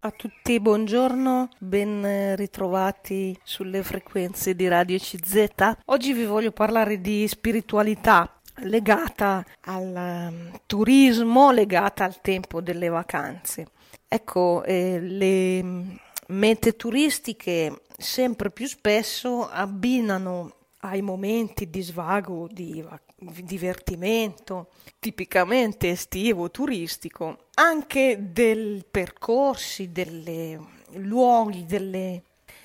A tutti buongiorno, ben ritrovati sulle frequenze di Radio CZ. Oggi vi voglio parlare di spiritualità legata al um, turismo, legata al tempo delle vacanze. Ecco, eh, le mm, mete turistiche sempre più spesso abbinano ai momenti di svago, di divertimento, tipicamente estivo, turistico, anche dei percorsi, dei luoghi, delle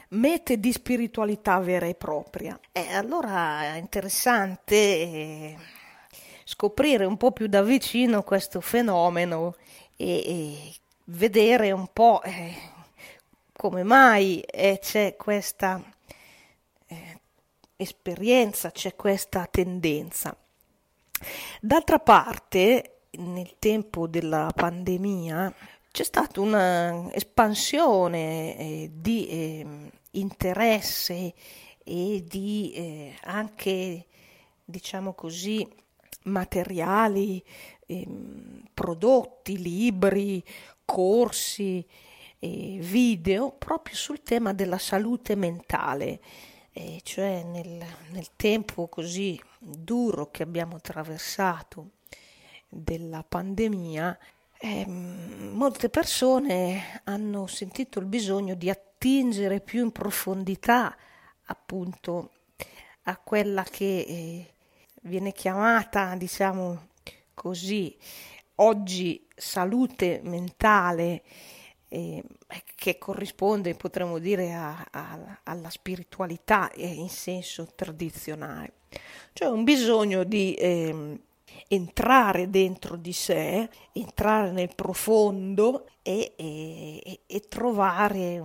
mete di spiritualità vera e propria. E allora è interessante eh, scoprire un po' più da vicino questo fenomeno e, vedere un po' eh, come mai eh, c'è questa esperienza, c'è questa tendenza. D'altra parte, nel tempo della pandemia c'è stata un'espansione eh, di eh, interesse e di eh, anche, diciamo così, materiali, ehm, prodotti, libri, corsi, video proprio sul tema della salute mentale e cioè nel, nel tempo così duro che abbiamo attraversato della pandemia, eh, molte persone hanno sentito il bisogno di attingere più in profondità appunto a quella che eh, viene chiamata, diciamo così, oggi salute mentale eh, che corrisponde, potremmo dire, a, a, alla spiritualità in senso tradizionale. Cioè un bisogno di eh, entrare dentro di sé, entrare nel profondo e, e, e trovare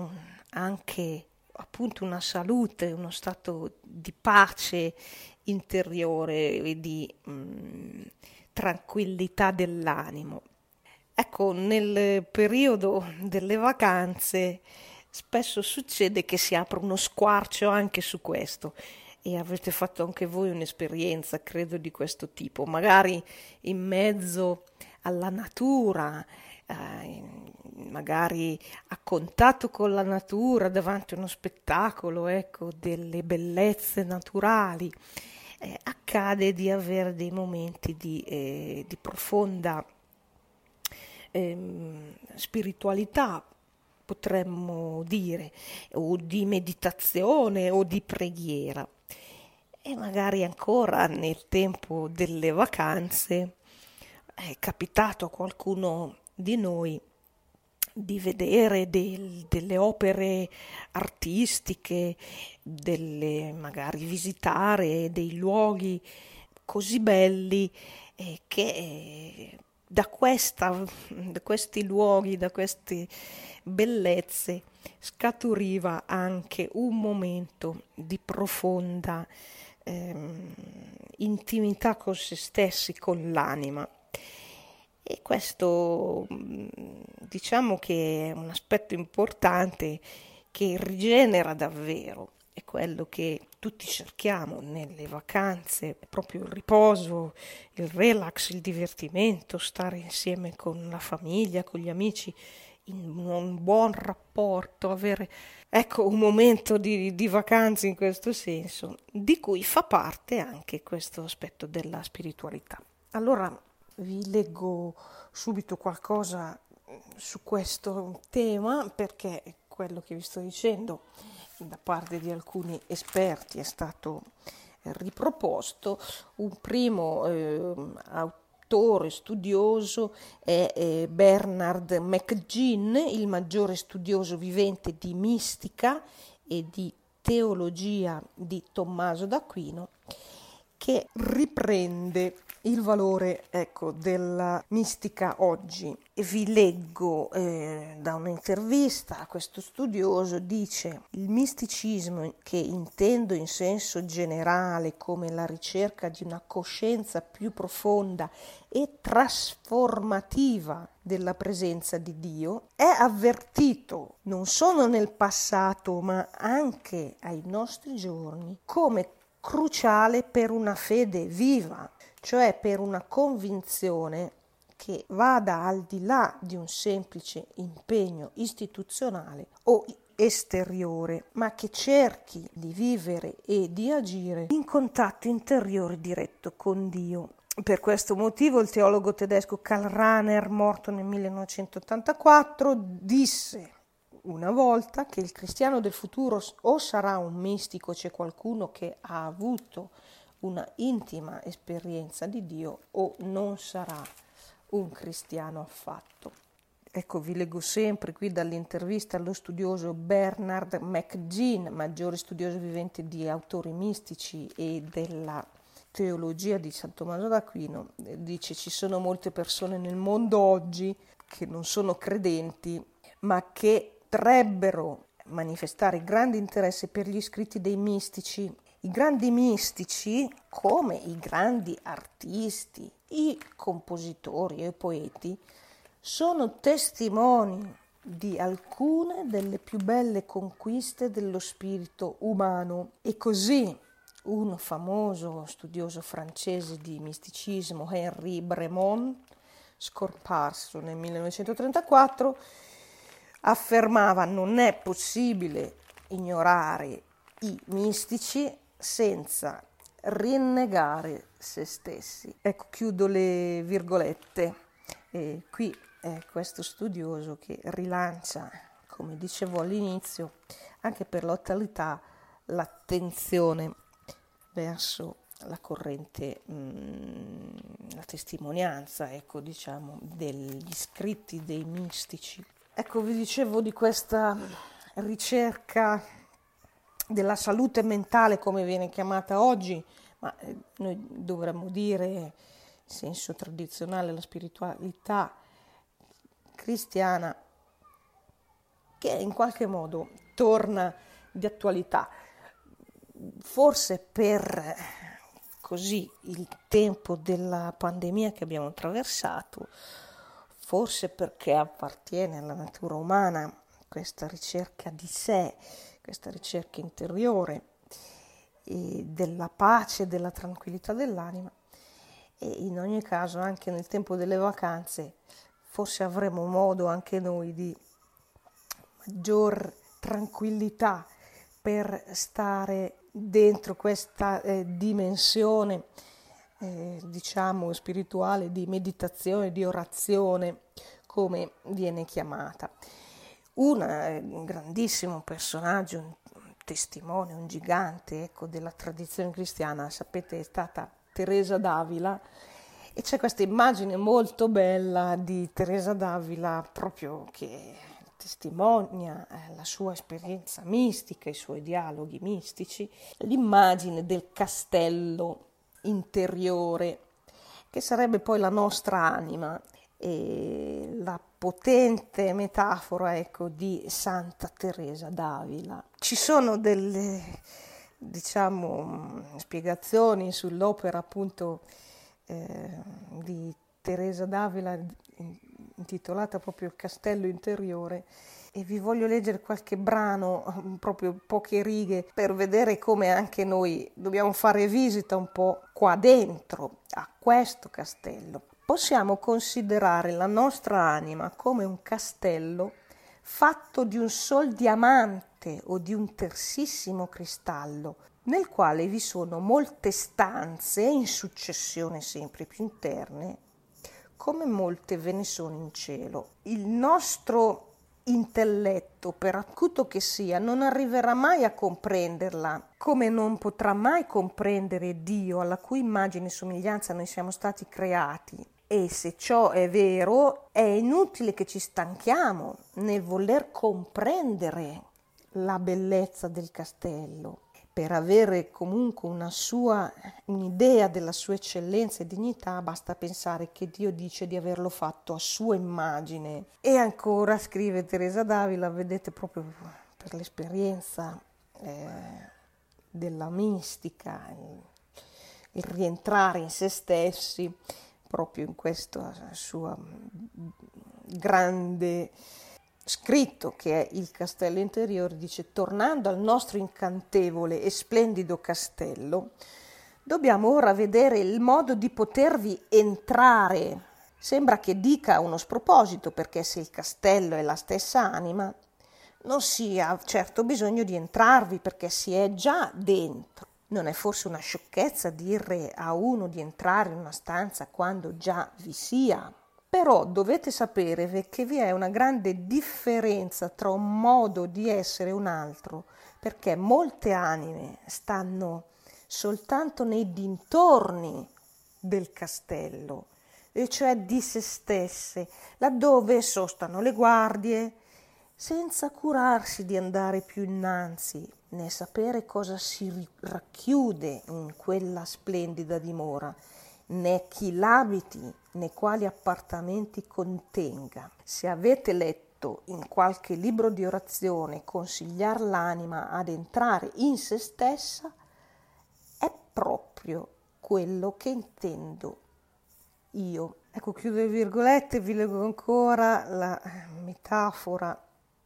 anche appunto una salute, uno stato di pace interiore e di mh, mm, tranquillità dell'animo. Ecco, nel periodo delle vacanze spesso succede che si apre uno squarcio anche su questo e avete fatto anche voi un'esperienza, credo, di questo tipo, magari in mezzo alla natura, eh, magari a contatto con la natura, davanti a uno spettacolo, ecco, delle bellezze naturali. Eh, accade di avere dei momenti di, eh, di profonda ehm, spiritualità, potremmo dire, o di meditazione o di preghiera. E magari ancora nel tempo delle vacanze è capitato a qualcuno di noi di vedere del, delle opere artistiche, delle, magari visitare dei luoghi così belli eh, che eh, da, questa, da questi luoghi, da queste bellezze, scaturiva anche un momento di profonda ehm, intimità con se stessi, con l'anima. E questo diciamo che è un aspetto importante che rigenera davvero è quello che tutti cerchiamo nelle vacanze, proprio il riposo, il relax, il divertimento, stare insieme con la famiglia, con gli amici, in un buon rapporto, avere ecco un momento di, di vacanze in questo senso, di cui fa parte anche questo aspetto della spiritualità. Allora vi leggo subito qualcosa su questo tema perché quello che vi sto dicendo da parte di alcuni esperti è stato riproposto. Un primo eh, autore studioso è eh, Bernard McGinn, il maggiore studioso vivente di mistica e di teologia di Tommaso d'Aquino, che riprende il valore ecco, della mistica oggi. Vi leggo eh, da un'intervista a questo studioso, dice il misticismo che intendo in senso generale come la ricerca di una coscienza più profonda e trasformativa della presenza di Dio è avvertito non solo nel passato ma anche ai nostri giorni come cruciale per una fede viva cioè per una convinzione che vada al di là di un semplice impegno istituzionale o esteriore, ma che cerchi di vivere e di agire in contatto interiore diretto con Dio. Per questo motivo il teologo tedesco Karl Rahner, morto nel 1984, disse una volta che il cristiano del futuro o sarà un mistico, c'è qualcuno che ha avuto una intima esperienza di Dio, o non sarà un cristiano affatto. Ecco, vi leggo sempre qui dall'intervista allo studioso Bernard McGean, maggiore studioso vivente di autori mistici e della teologia di San Tommaso d'Aquino. Dice ci sono molte persone nel mondo oggi che non sono credenti, ma che potrebbero manifestare grande interesse per gli scritti dei mistici. I grandi mistici, come i grandi artisti, i compositori e i poeti, sono testimoni di alcune delle più belle conquiste dello spirito umano. E così un famoso studioso francese di misticismo, Henri Bremont, scomparso nel 1934, affermava non è possibile ignorare i mistici senza rinnegare se stessi. Ecco, chiudo le virgolette. E qui è questo studioso che rilancia, come dicevo all'inizio, anche per l'attualità, l'attenzione verso la corrente, mh, mm, la testimonianza, ecco, diciamo, degli scritti dei mistici Ecco, vi dicevo di questa ricerca della salute mentale, come viene chiamata oggi, ma eh, noi dovremmo dire in senso tradizionale la spiritualità cristiana che in qualche modo torna di attualità. Forse per così il tempo della pandemia che abbiamo attraversato, forse perché appartiene alla natura umana questa ricerca di sé, questa ricerca interiore della pace, della tranquillità dell'anima e in ogni caso anche nel tempo delle vacanze forse avremo modo anche noi di maggior tranquillità per stare dentro questa eh, dimensione eh, diciamo spirituale di meditazione, di orazione, come viene chiamata. Un grandissimo personaggio, un testimone, un gigante ecco, della tradizione cristiana, sapete, è stata Teresa d'Avila. E c'è questa immagine molto bella di Teresa d'Avila proprio che testimonia eh, la sua esperienza mistica, i suoi dialoghi mistici, l'immagine del castello interiore, che sarebbe poi la nostra anima e la potente metafora ecco, di Santa Teresa d'Avila. Ci sono delle diciamo, spiegazioni sull'opera appunto eh, di Teresa d'Avila intitolata proprio castello interiore e vi voglio leggere qualche brano, proprio poche righe, per vedere come anche noi dobbiamo fare visita un po' qua dentro a questo castello. Possiamo considerare la nostra anima come un castello fatto di un sol diamante o di un tersissimo cristallo, nel quale vi sono molte stanze in successione sempre più interne, come molte ve ne sono in cielo. Il nostro intelletto, per acuto che sia, non arriverà mai a comprenderla, come non potrà mai comprendere Dio alla cui immagine e somiglianza noi siamo stati creati. E se ciò è vero, è inutile che ci stanchiamo nel voler comprendere la bellezza del castello per avere comunque una sua un'idea della sua eccellenza e dignità, basta pensare che Dio dice di averlo fatto a sua immagine. E ancora scrive Teresa Davila, vedete proprio per l'esperienza eh, della mistica, il, il rientrare in se stessi, proprio in questa sua grande scritto che è il castello interiore, dice tornando al nostro incantevole e splendido castello, dobbiamo ora vedere il modo di potervi entrare Sembra che dica uno sproposito perché se il castello è la stessa anima, non si ha certo bisogno di entrarvi perché si è già dentro. Non è forse una sciocchezza dire a uno di entrare in una stanza quando già vi sia? Però dovete sapere che vi è una grande differenza tra un modo di essere e un altro, perché molte anime stanno soltanto nei dintorni del castello, e cioè di se stesse, laddove sostano le guardie, senza curarsi di andare più innanzi, né sapere cosa si racchiude in quella splendida dimora, né chi l'abiti, né quali appartamenti contenga. Se avete letto in qualche libro di orazione consigliar l'anima ad entrare in se stessa, è proprio quello che intendo io. Ecco, chiudo le virgolette, vi leggo ancora la metafora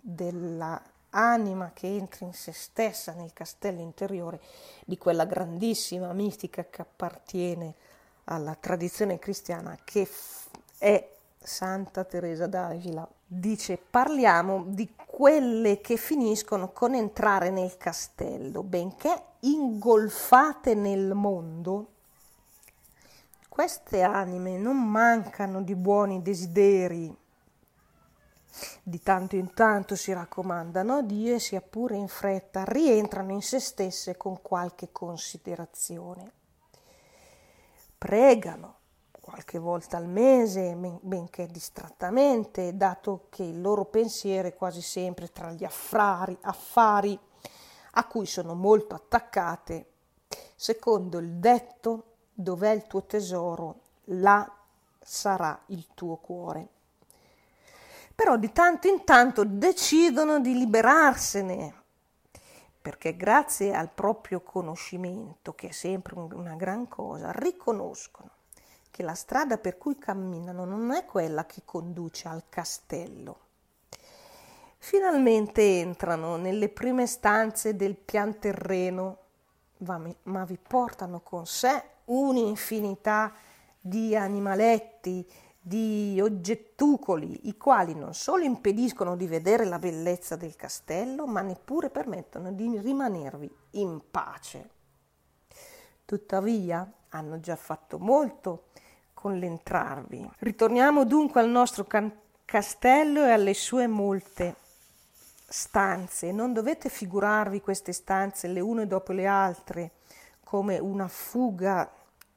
della anima che entra in se stessa nel castello interiore di quella grandissima mistica che appartiene alla tradizione cristiana che è Santa Teresa d'Avila. Dice parliamo di quelle che finiscono con entrare nel castello, benché ingolfate nel mondo. Queste anime non mancano di buoni desideri, di tanto in tanto si raccomandano a Dio e sia pure in fretta rientrano in se stesse con qualche considerazione pregano qualche volta al mese, benché distrattamente, dato che il loro pensiero è quasi sempre tra gli affari, affari a cui sono molto attaccate, secondo il detto dov'è il tuo tesoro, là sarà il tuo cuore. Però di tanto in tanto decidono di liberarsene perché grazie al proprio conoscimento, che è sempre una gran cosa, riconoscono che la strada per cui camminano non è quella che conduce al castello. Finalmente entrano nelle prime stanze del pian terreno, ma vi portano con sé un'infinità di animaletti, di oggettucoli, i quali non solo impediscono di vedere la bellezza del castello, ma neppure permettono di rimanervi in pace. Tuttavia hanno già fatto molto con l'entrarvi. Ritorniamo dunque al nostro can- castello e alle sue molte stanze. Non dovete figurarvi queste stanze le une dopo le altre come una fuga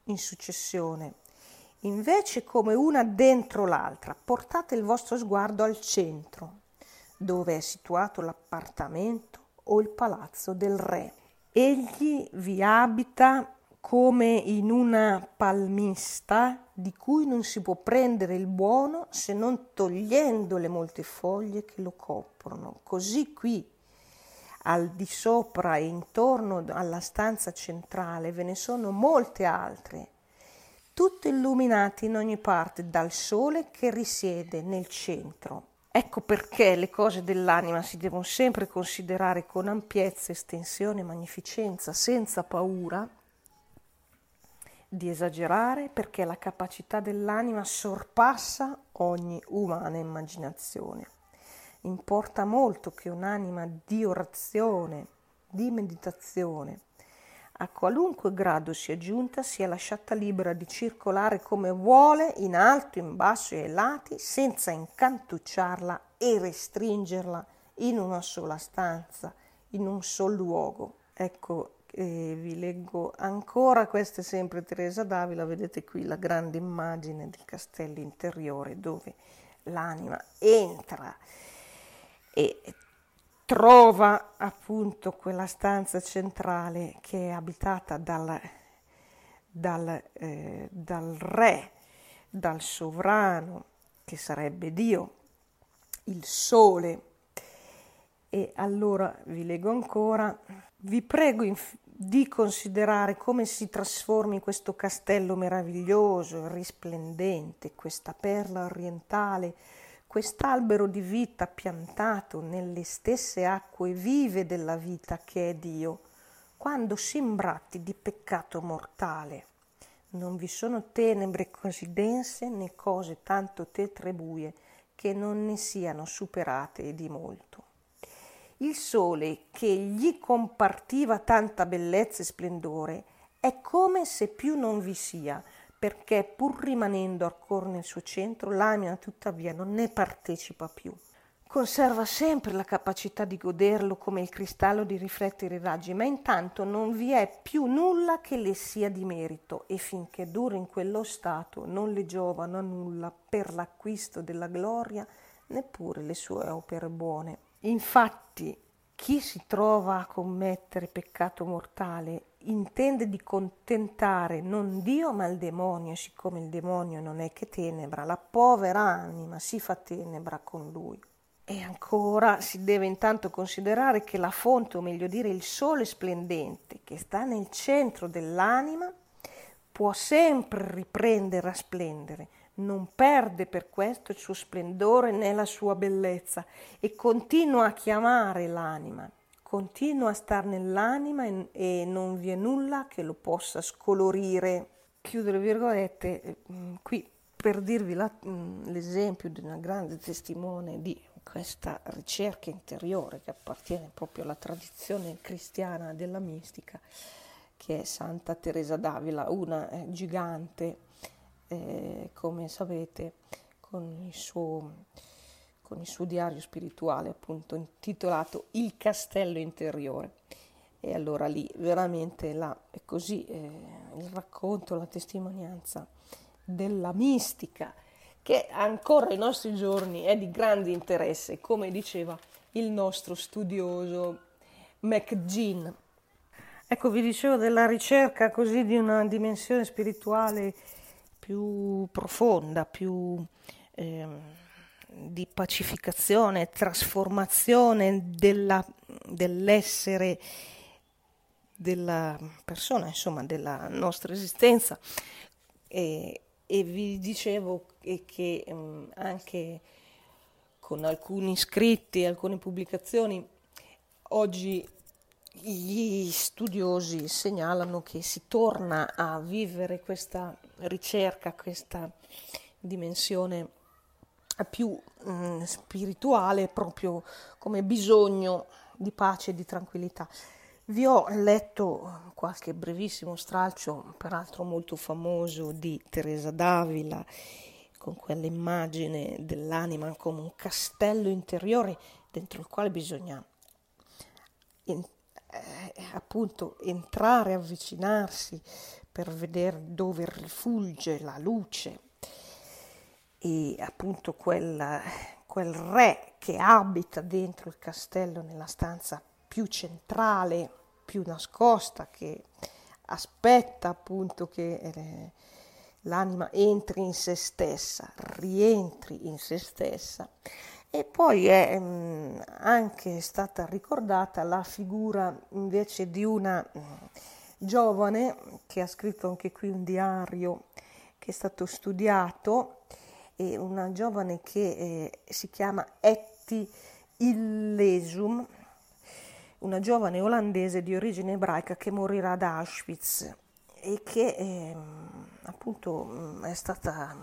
in successione invece come una dentro l'altra. Portate il vostro sguardo al centro, dove è situato l'appartamento o il palazzo del re. Egli vi abita come in una palmista di cui non si può prendere il buono se non togliendo le molte foglie che lo coprono. Così qui al di sopra e intorno alla stanza centrale ve ne sono molte altre tutti illuminati in ogni parte dal sole che risiede nel centro. Ecco perché le cose dell'anima si devono sempre considerare con ampiezza, estensione magnificenza, senza paura di esagerare, perché la capacità dell'anima sorpassa ogni umana immaginazione. Importa molto che un'anima di orazione, di meditazione, a qualunque grado sia giunta, sia lasciata libera di circolare come vuole, in alto, in basso e ai lati, senza incantucciarla e restringerla in una sola stanza, in un solo luogo. Ecco, eh, vi leggo ancora, questa è sempre Teresa d'Avila, vedete qui la grande immagine del castello interiore dove l'anima entra e trova appunto quella stanza centrale che è abitata dal, dal, eh, dal re, dal sovrano, che sarebbe Dio, il sole. E allora vi leggo ancora, vi prego inf- di considerare come si trasformi questo castello meraviglioso, risplendente, questa perla orientale, quest'albero di vita piantato nelle stesse acque vive della vita che è Dio, quando si imbratti di peccato mortale. Non vi sono tenebre così dense né cose tanto tetre buie che non ne siano superate di molto. Il sole che gli compartiva tanta bellezza e splendore è come se più non vi sia, perché pur rimanendo ancora nel suo centro, l'anima tuttavia non ne partecipa più. Conserva sempre la capacità di goderlo come il cristallo di riflettere i raggi, ma intanto non vi è più nulla che le sia di merito e finché dura in quello stato non le giovano a nulla per l'acquisto della gloria neppure le sue opere buone. Infatti, chi si trova a commettere peccato mortale intende di contentare non Dio ma il demonio, siccome il demonio non è che tenebra, la povera anima si fa tenebra con lui. E ancora si deve intanto considerare che la fonte, o meglio dire il sole splendente che sta nel centro dell'anima, può sempre riprendere a splendere, non perde per questo il suo splendore né la sua bellezza e continua a chiamare l'anima, continua a star nell'anima e, e non vi è nulla che lo possa scolorire. Chiudo le virgolette, eh, qui per dirvi la, l'esempio di una grande testimone di questa ricerca interiore che appartiene proprio alla tradizione cristiana della mistica, che è Santa Teresa d'Avila, una eh, gigante, eh, come sapete, con il, suo, con il suo diario spirituale, appunto intitolato Il castello interiore. E allora lì veramente là, è così eh, il racconto, la testimonianza della mistica che ancora ai nostri giorni è di grande interesse, come diceva il nostro studioso McGinn. Ecco, vi dicevo della ricerca così di una dimensione spirituale più profonda, più eh, di pacificazione, trasformazione della, dell'essere della persona, insomma, della nostra esistenza. E, e vi dicevo che um, anche con alcuni scritti, alcune pubblicazioni, oggi gli studiosi segnalano che si torna a vivere questa ricerca, questa dimensione più mh, spirituale proprio come bisogno di pace e di tranquillità. Vi ho letto qualche brevissimo stralcio, peraltro molto famoso, di Teresa d'Avila, con quell'immagine dell'anima come un castello interiore dentro il quale bisogna in, eh, appunto entrare, avvicinarsi per vedere dove rifulge la luce e appunto quel, quel re che abita dentro il castello nella stanza più centrale, più nascosta, che aspetta appunto che eh, l'anima entri in se stessa, rientri in se stessa. E poi è mm, anche stata ricordata la figura invece di una mm, giovane che ha scritto anche qui un diario che è stato studiato, e una giovane che eh, si chiama Etty Illesum, una giovane olandese di origine ebraica che morirà ad Auschwitz e che eh, appunto è stata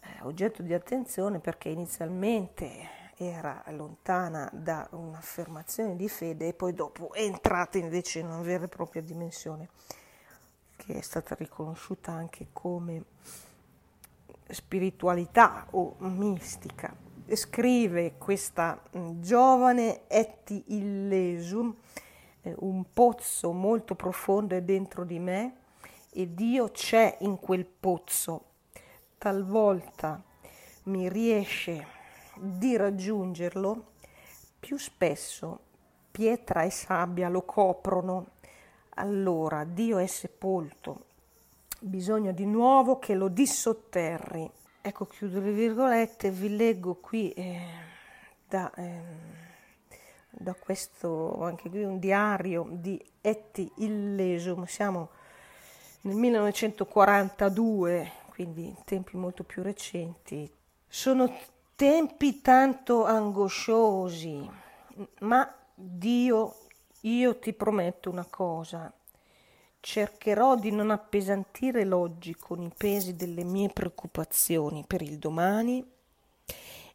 eh, oggetto di attenzione perché inizialmente era lontana da un'affermazione di fede e poi dopo è entrata invece in una vera e propria dimensione che è stata riconosciuta anche come spiritualità o mistica scrive questa mm, giovane Etti Illesum, eh, un pozzo molto profondo è dentro di me e Dio c'è in quel pozzo. Talvolta mi riesce di raggiungerlo, più spesso pietra e sabbia lo coprono. Allora Dio è sepolto, bisogna di nuovo che lo dissotterri. Ecco, chiudo le virgolette, vi leggo qui eh, da, eh, da, questo, anche qui un diario di Etti Illesum, siamo nel 1942, quindi tempi molto più recenti. Sono tempi tanto angosciosi, ma Dio, io ti prometto una cosa, cercherò di non appesantire l'oggi con i pesi delle mie preoccupazioni per il domani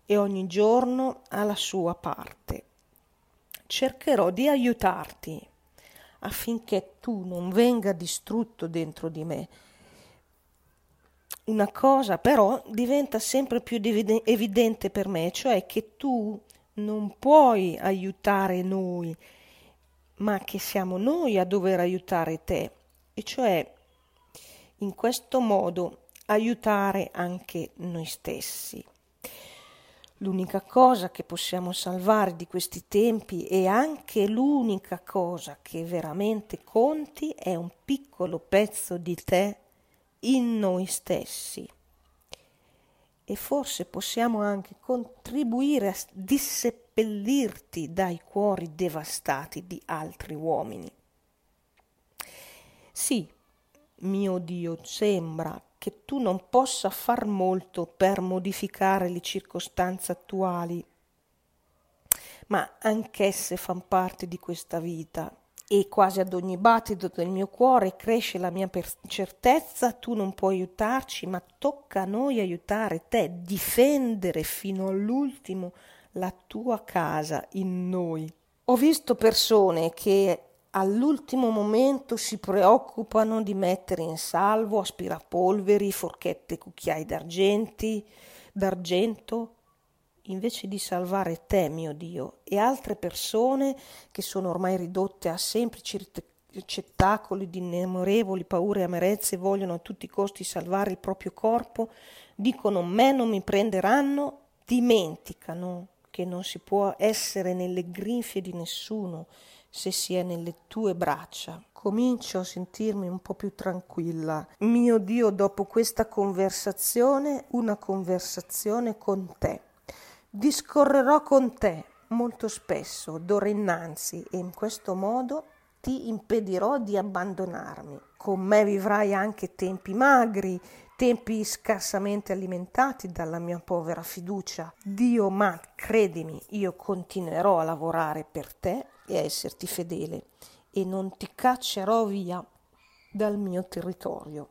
e ogni giorno ha la sua parte. Cercherò di aiutarti affinché tu non venga distrutto dentro di me. Una cosa però diventa sempre più evidente per me, cioè che tu non puoi aiutare noi, ma che siamo noi a dover aiutare te, e cioè in questo modo aiutare anche noi stessi. L'unica cosa che possiamo salvare di questi tempi e anche l'unica cosa che veramente conti è un piccolo pezzo di te in noi stessi. E forse possiamo anche contribuire a disseppellirti dai cuori devastati di altri uomini. Sì, mio Dio, sembra che tu non possa far molto per modificare le circostanze attuali, ma anch'esse fanno parte di questa vita e quasi ad ogni battito del mio cuore cresce la mia per- certezza, tu non puoi aiutarci, ma tocca a noi aiutare te, difendere fino all'ultimo la tua casa in noi. Ho visto persone che all'ultimo momento si preoccupano di mettere in salvo aspirapolveri, forchette, cucchiai d'argenti, d'argento, invece di salvare te, mio Dio, e altre persone che sono ormai ridotte a semplici cettacoli di innumerevoli paure e amarezze vogliono a tutti i costi salvare il proprio corpo, dicono me non mi prenderanno, dimenticano che non si può essere nelle grinfie di nessuno, se si è nelle tue braccia. Comincio a sentirmi un po' più tranquilla. Mio Dio, dopo questa conversazione, una conversazione con te. Discorrerò con te molto spesso, d'ora innanzi, e in questo modo ti impedirò di abbandonarmi. Con me vivrai anche tempi magri, tempi scarsamente alimentati dalla mia povera fiducia. Dio, ma credimi, io continuerò a lavorare per te e a esserti fedele e non ti caccerò via dal mio territorio.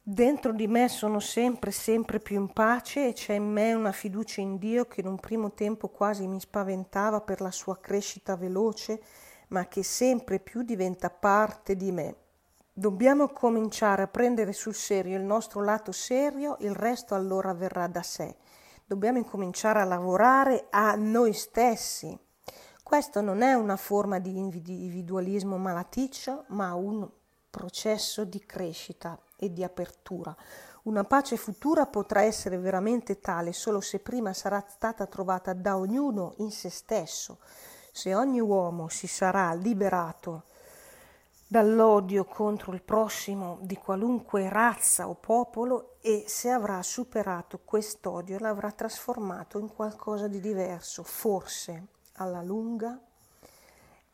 Dentro di me sono sempre, sempre più in pace e c'è in me una fiducia in Dio che in un primo tempo quasi mi spaventava per la sua crescita veloce, ma che sempre più diventa parte di me. Dobbiamo cominciare a prendere sul serio il nostro lato serio, il resto allora verrà da sé. Dobbiamo incominciare a lavorare a noi stessi, questo non è una forma di individualismo malaticcio, ma un processo di crescita e di apertura. Una pace futura potrà essere veramente tale solo se prima sarà stata trovata da ognuno in se stesso, se ogni uomo si sarà liberato dall'odio contro il prossimo di qualunque razza o popolo e se avrà superato quest'odio l'avrà trasformato in qualcosa di diverso, forse alla lunga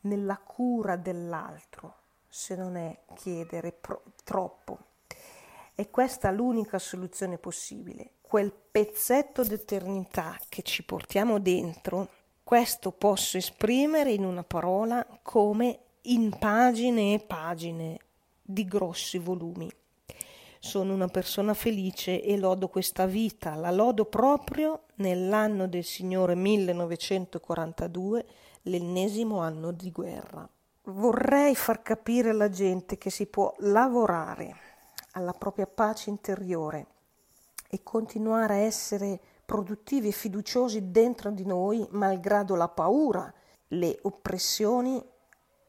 nella cura dell'altro, se non è chiedere pro- troppo. E questa è l'unica soluzione possibile. Quel pezzetto d'eternità che ci portiamo dentro, questo posso esprimere in una parola come in pagine e pagine di grossi volumi. Sono una persona felice e lodo questa vita, la lodo proprio nell'anno del Signore 1942, l'ennesimo anno di guerra. Vorrei far capire alla gente che si può lavorare alla propria pace interiore e continuare a essere produttivi e fiduciosi dentro di noi, malgrado la paura, le oppressioni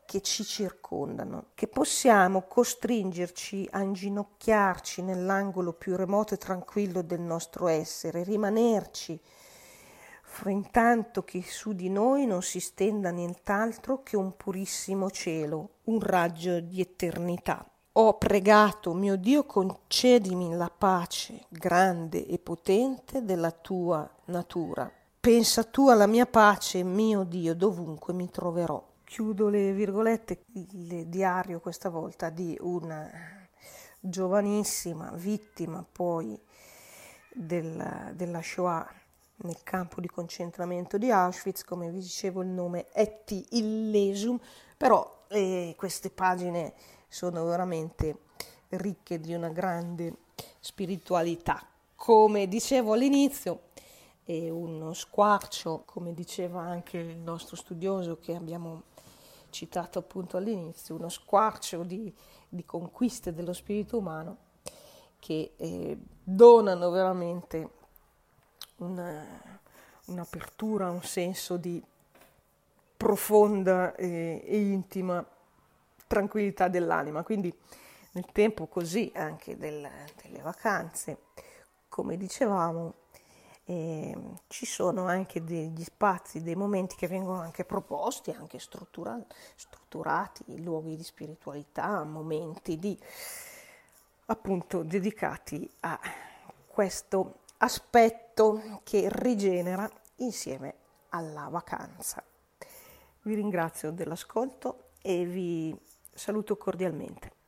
che ci circondano, che possiamo costringerci a inginocchiarci nell'angolo più remoto e tranquillo del nostro essere, rimanerci, intanto che su di noi non si stenda nient'altro che un purissimo cielo, un raggio di eternità. Ho pregato, mio Dio, concedimi la pace grande e potente della tua natura. Pensa tu alla mia pace, mio Dio, dovunque mi troverò chiudo le virgolette, il diario questa volta di una giovanissima vittima poi della, della Shoah nel campo di concentramento di Auschwitz, come vi dicevo il nome è T. Illesum, però eh, queste pagine sono veramente ricche di una grande spiritualità. Come dicevo all'inizio, è uno squarcio, come diceva anche il nostro studioso che abbiamo citato appunto all'inizio, uno squarcio di, di conquiste dello spirito umano che eh, donano veramente una, un'apertura, un senso di profonda e, e intima tranquillità dell'anima. Quindi nel tempo così anche del, delle vacanze, come dicevamo, eh, ci sono anche degli spazi, dei momenti che vengono anche proposti, anche struttura, strutturati, luoghi di spiritualità, momenti di, appunto dedicati a questo aspetto che rigenera insieme alla vacanza. Vi ringrazio dell'ascolto e vi saluto cordialmente.